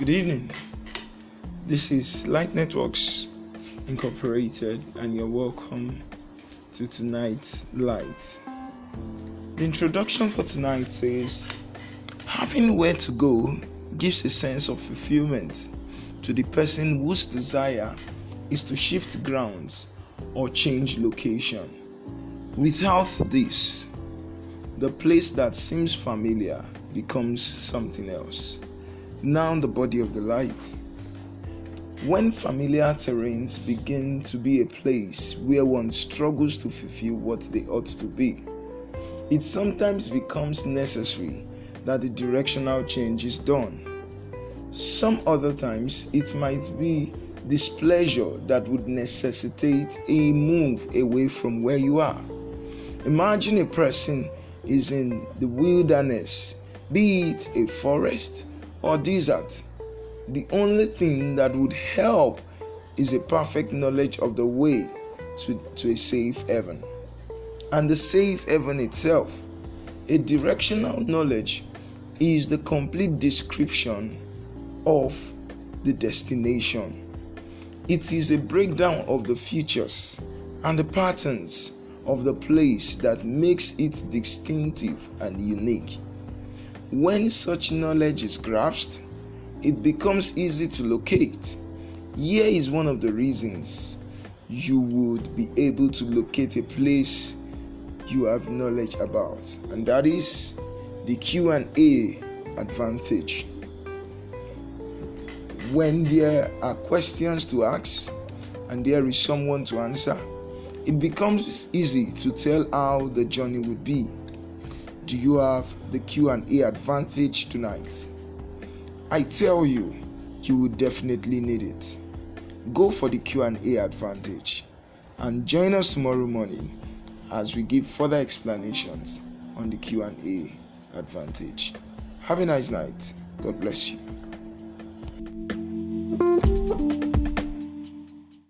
Good evening. This is Light Networks Incorporated, and you're welcome to tonight's Light. The introduction for tonight says Having where to go gives a sense of fulfillment to the person whose desire is to shift grounds or change location. Without this, the place that seems familiar becomes something else. Now, the body of the light. When familiar terrains begin to be a place where one struggles to fulfill what they ought to be, it sometimes becomes necessary that the directional change is done. Some other times, it might be displeasure that would necessitate a move away from where you are. Imagine a person is in the wilderness, be it a forest or desert. The only thing that would help is a perfect knowledge of the way to, to a safe heaven. And the safe heaven itself, a directional knowledge, is the complete description of the destination. It is a breakdown of the features and the patterns of the place that makes it distinctive and unique. When such knowledge is grasped, it becomes easy to locate. Here is one of the reasons you would be able to locate a place you have knowledge about, and that is the Q&A advantage. When there are questions to ask and there is someone to answer, it becomes easy to tell how the journey would be. Do you have the Q&A advantage tonight? I tell you, you will definitely need it. Go for the Q&A advantage and join us tomorrow morning as we give further explanations on the Q&A advantage. Have a nice night. God bless you.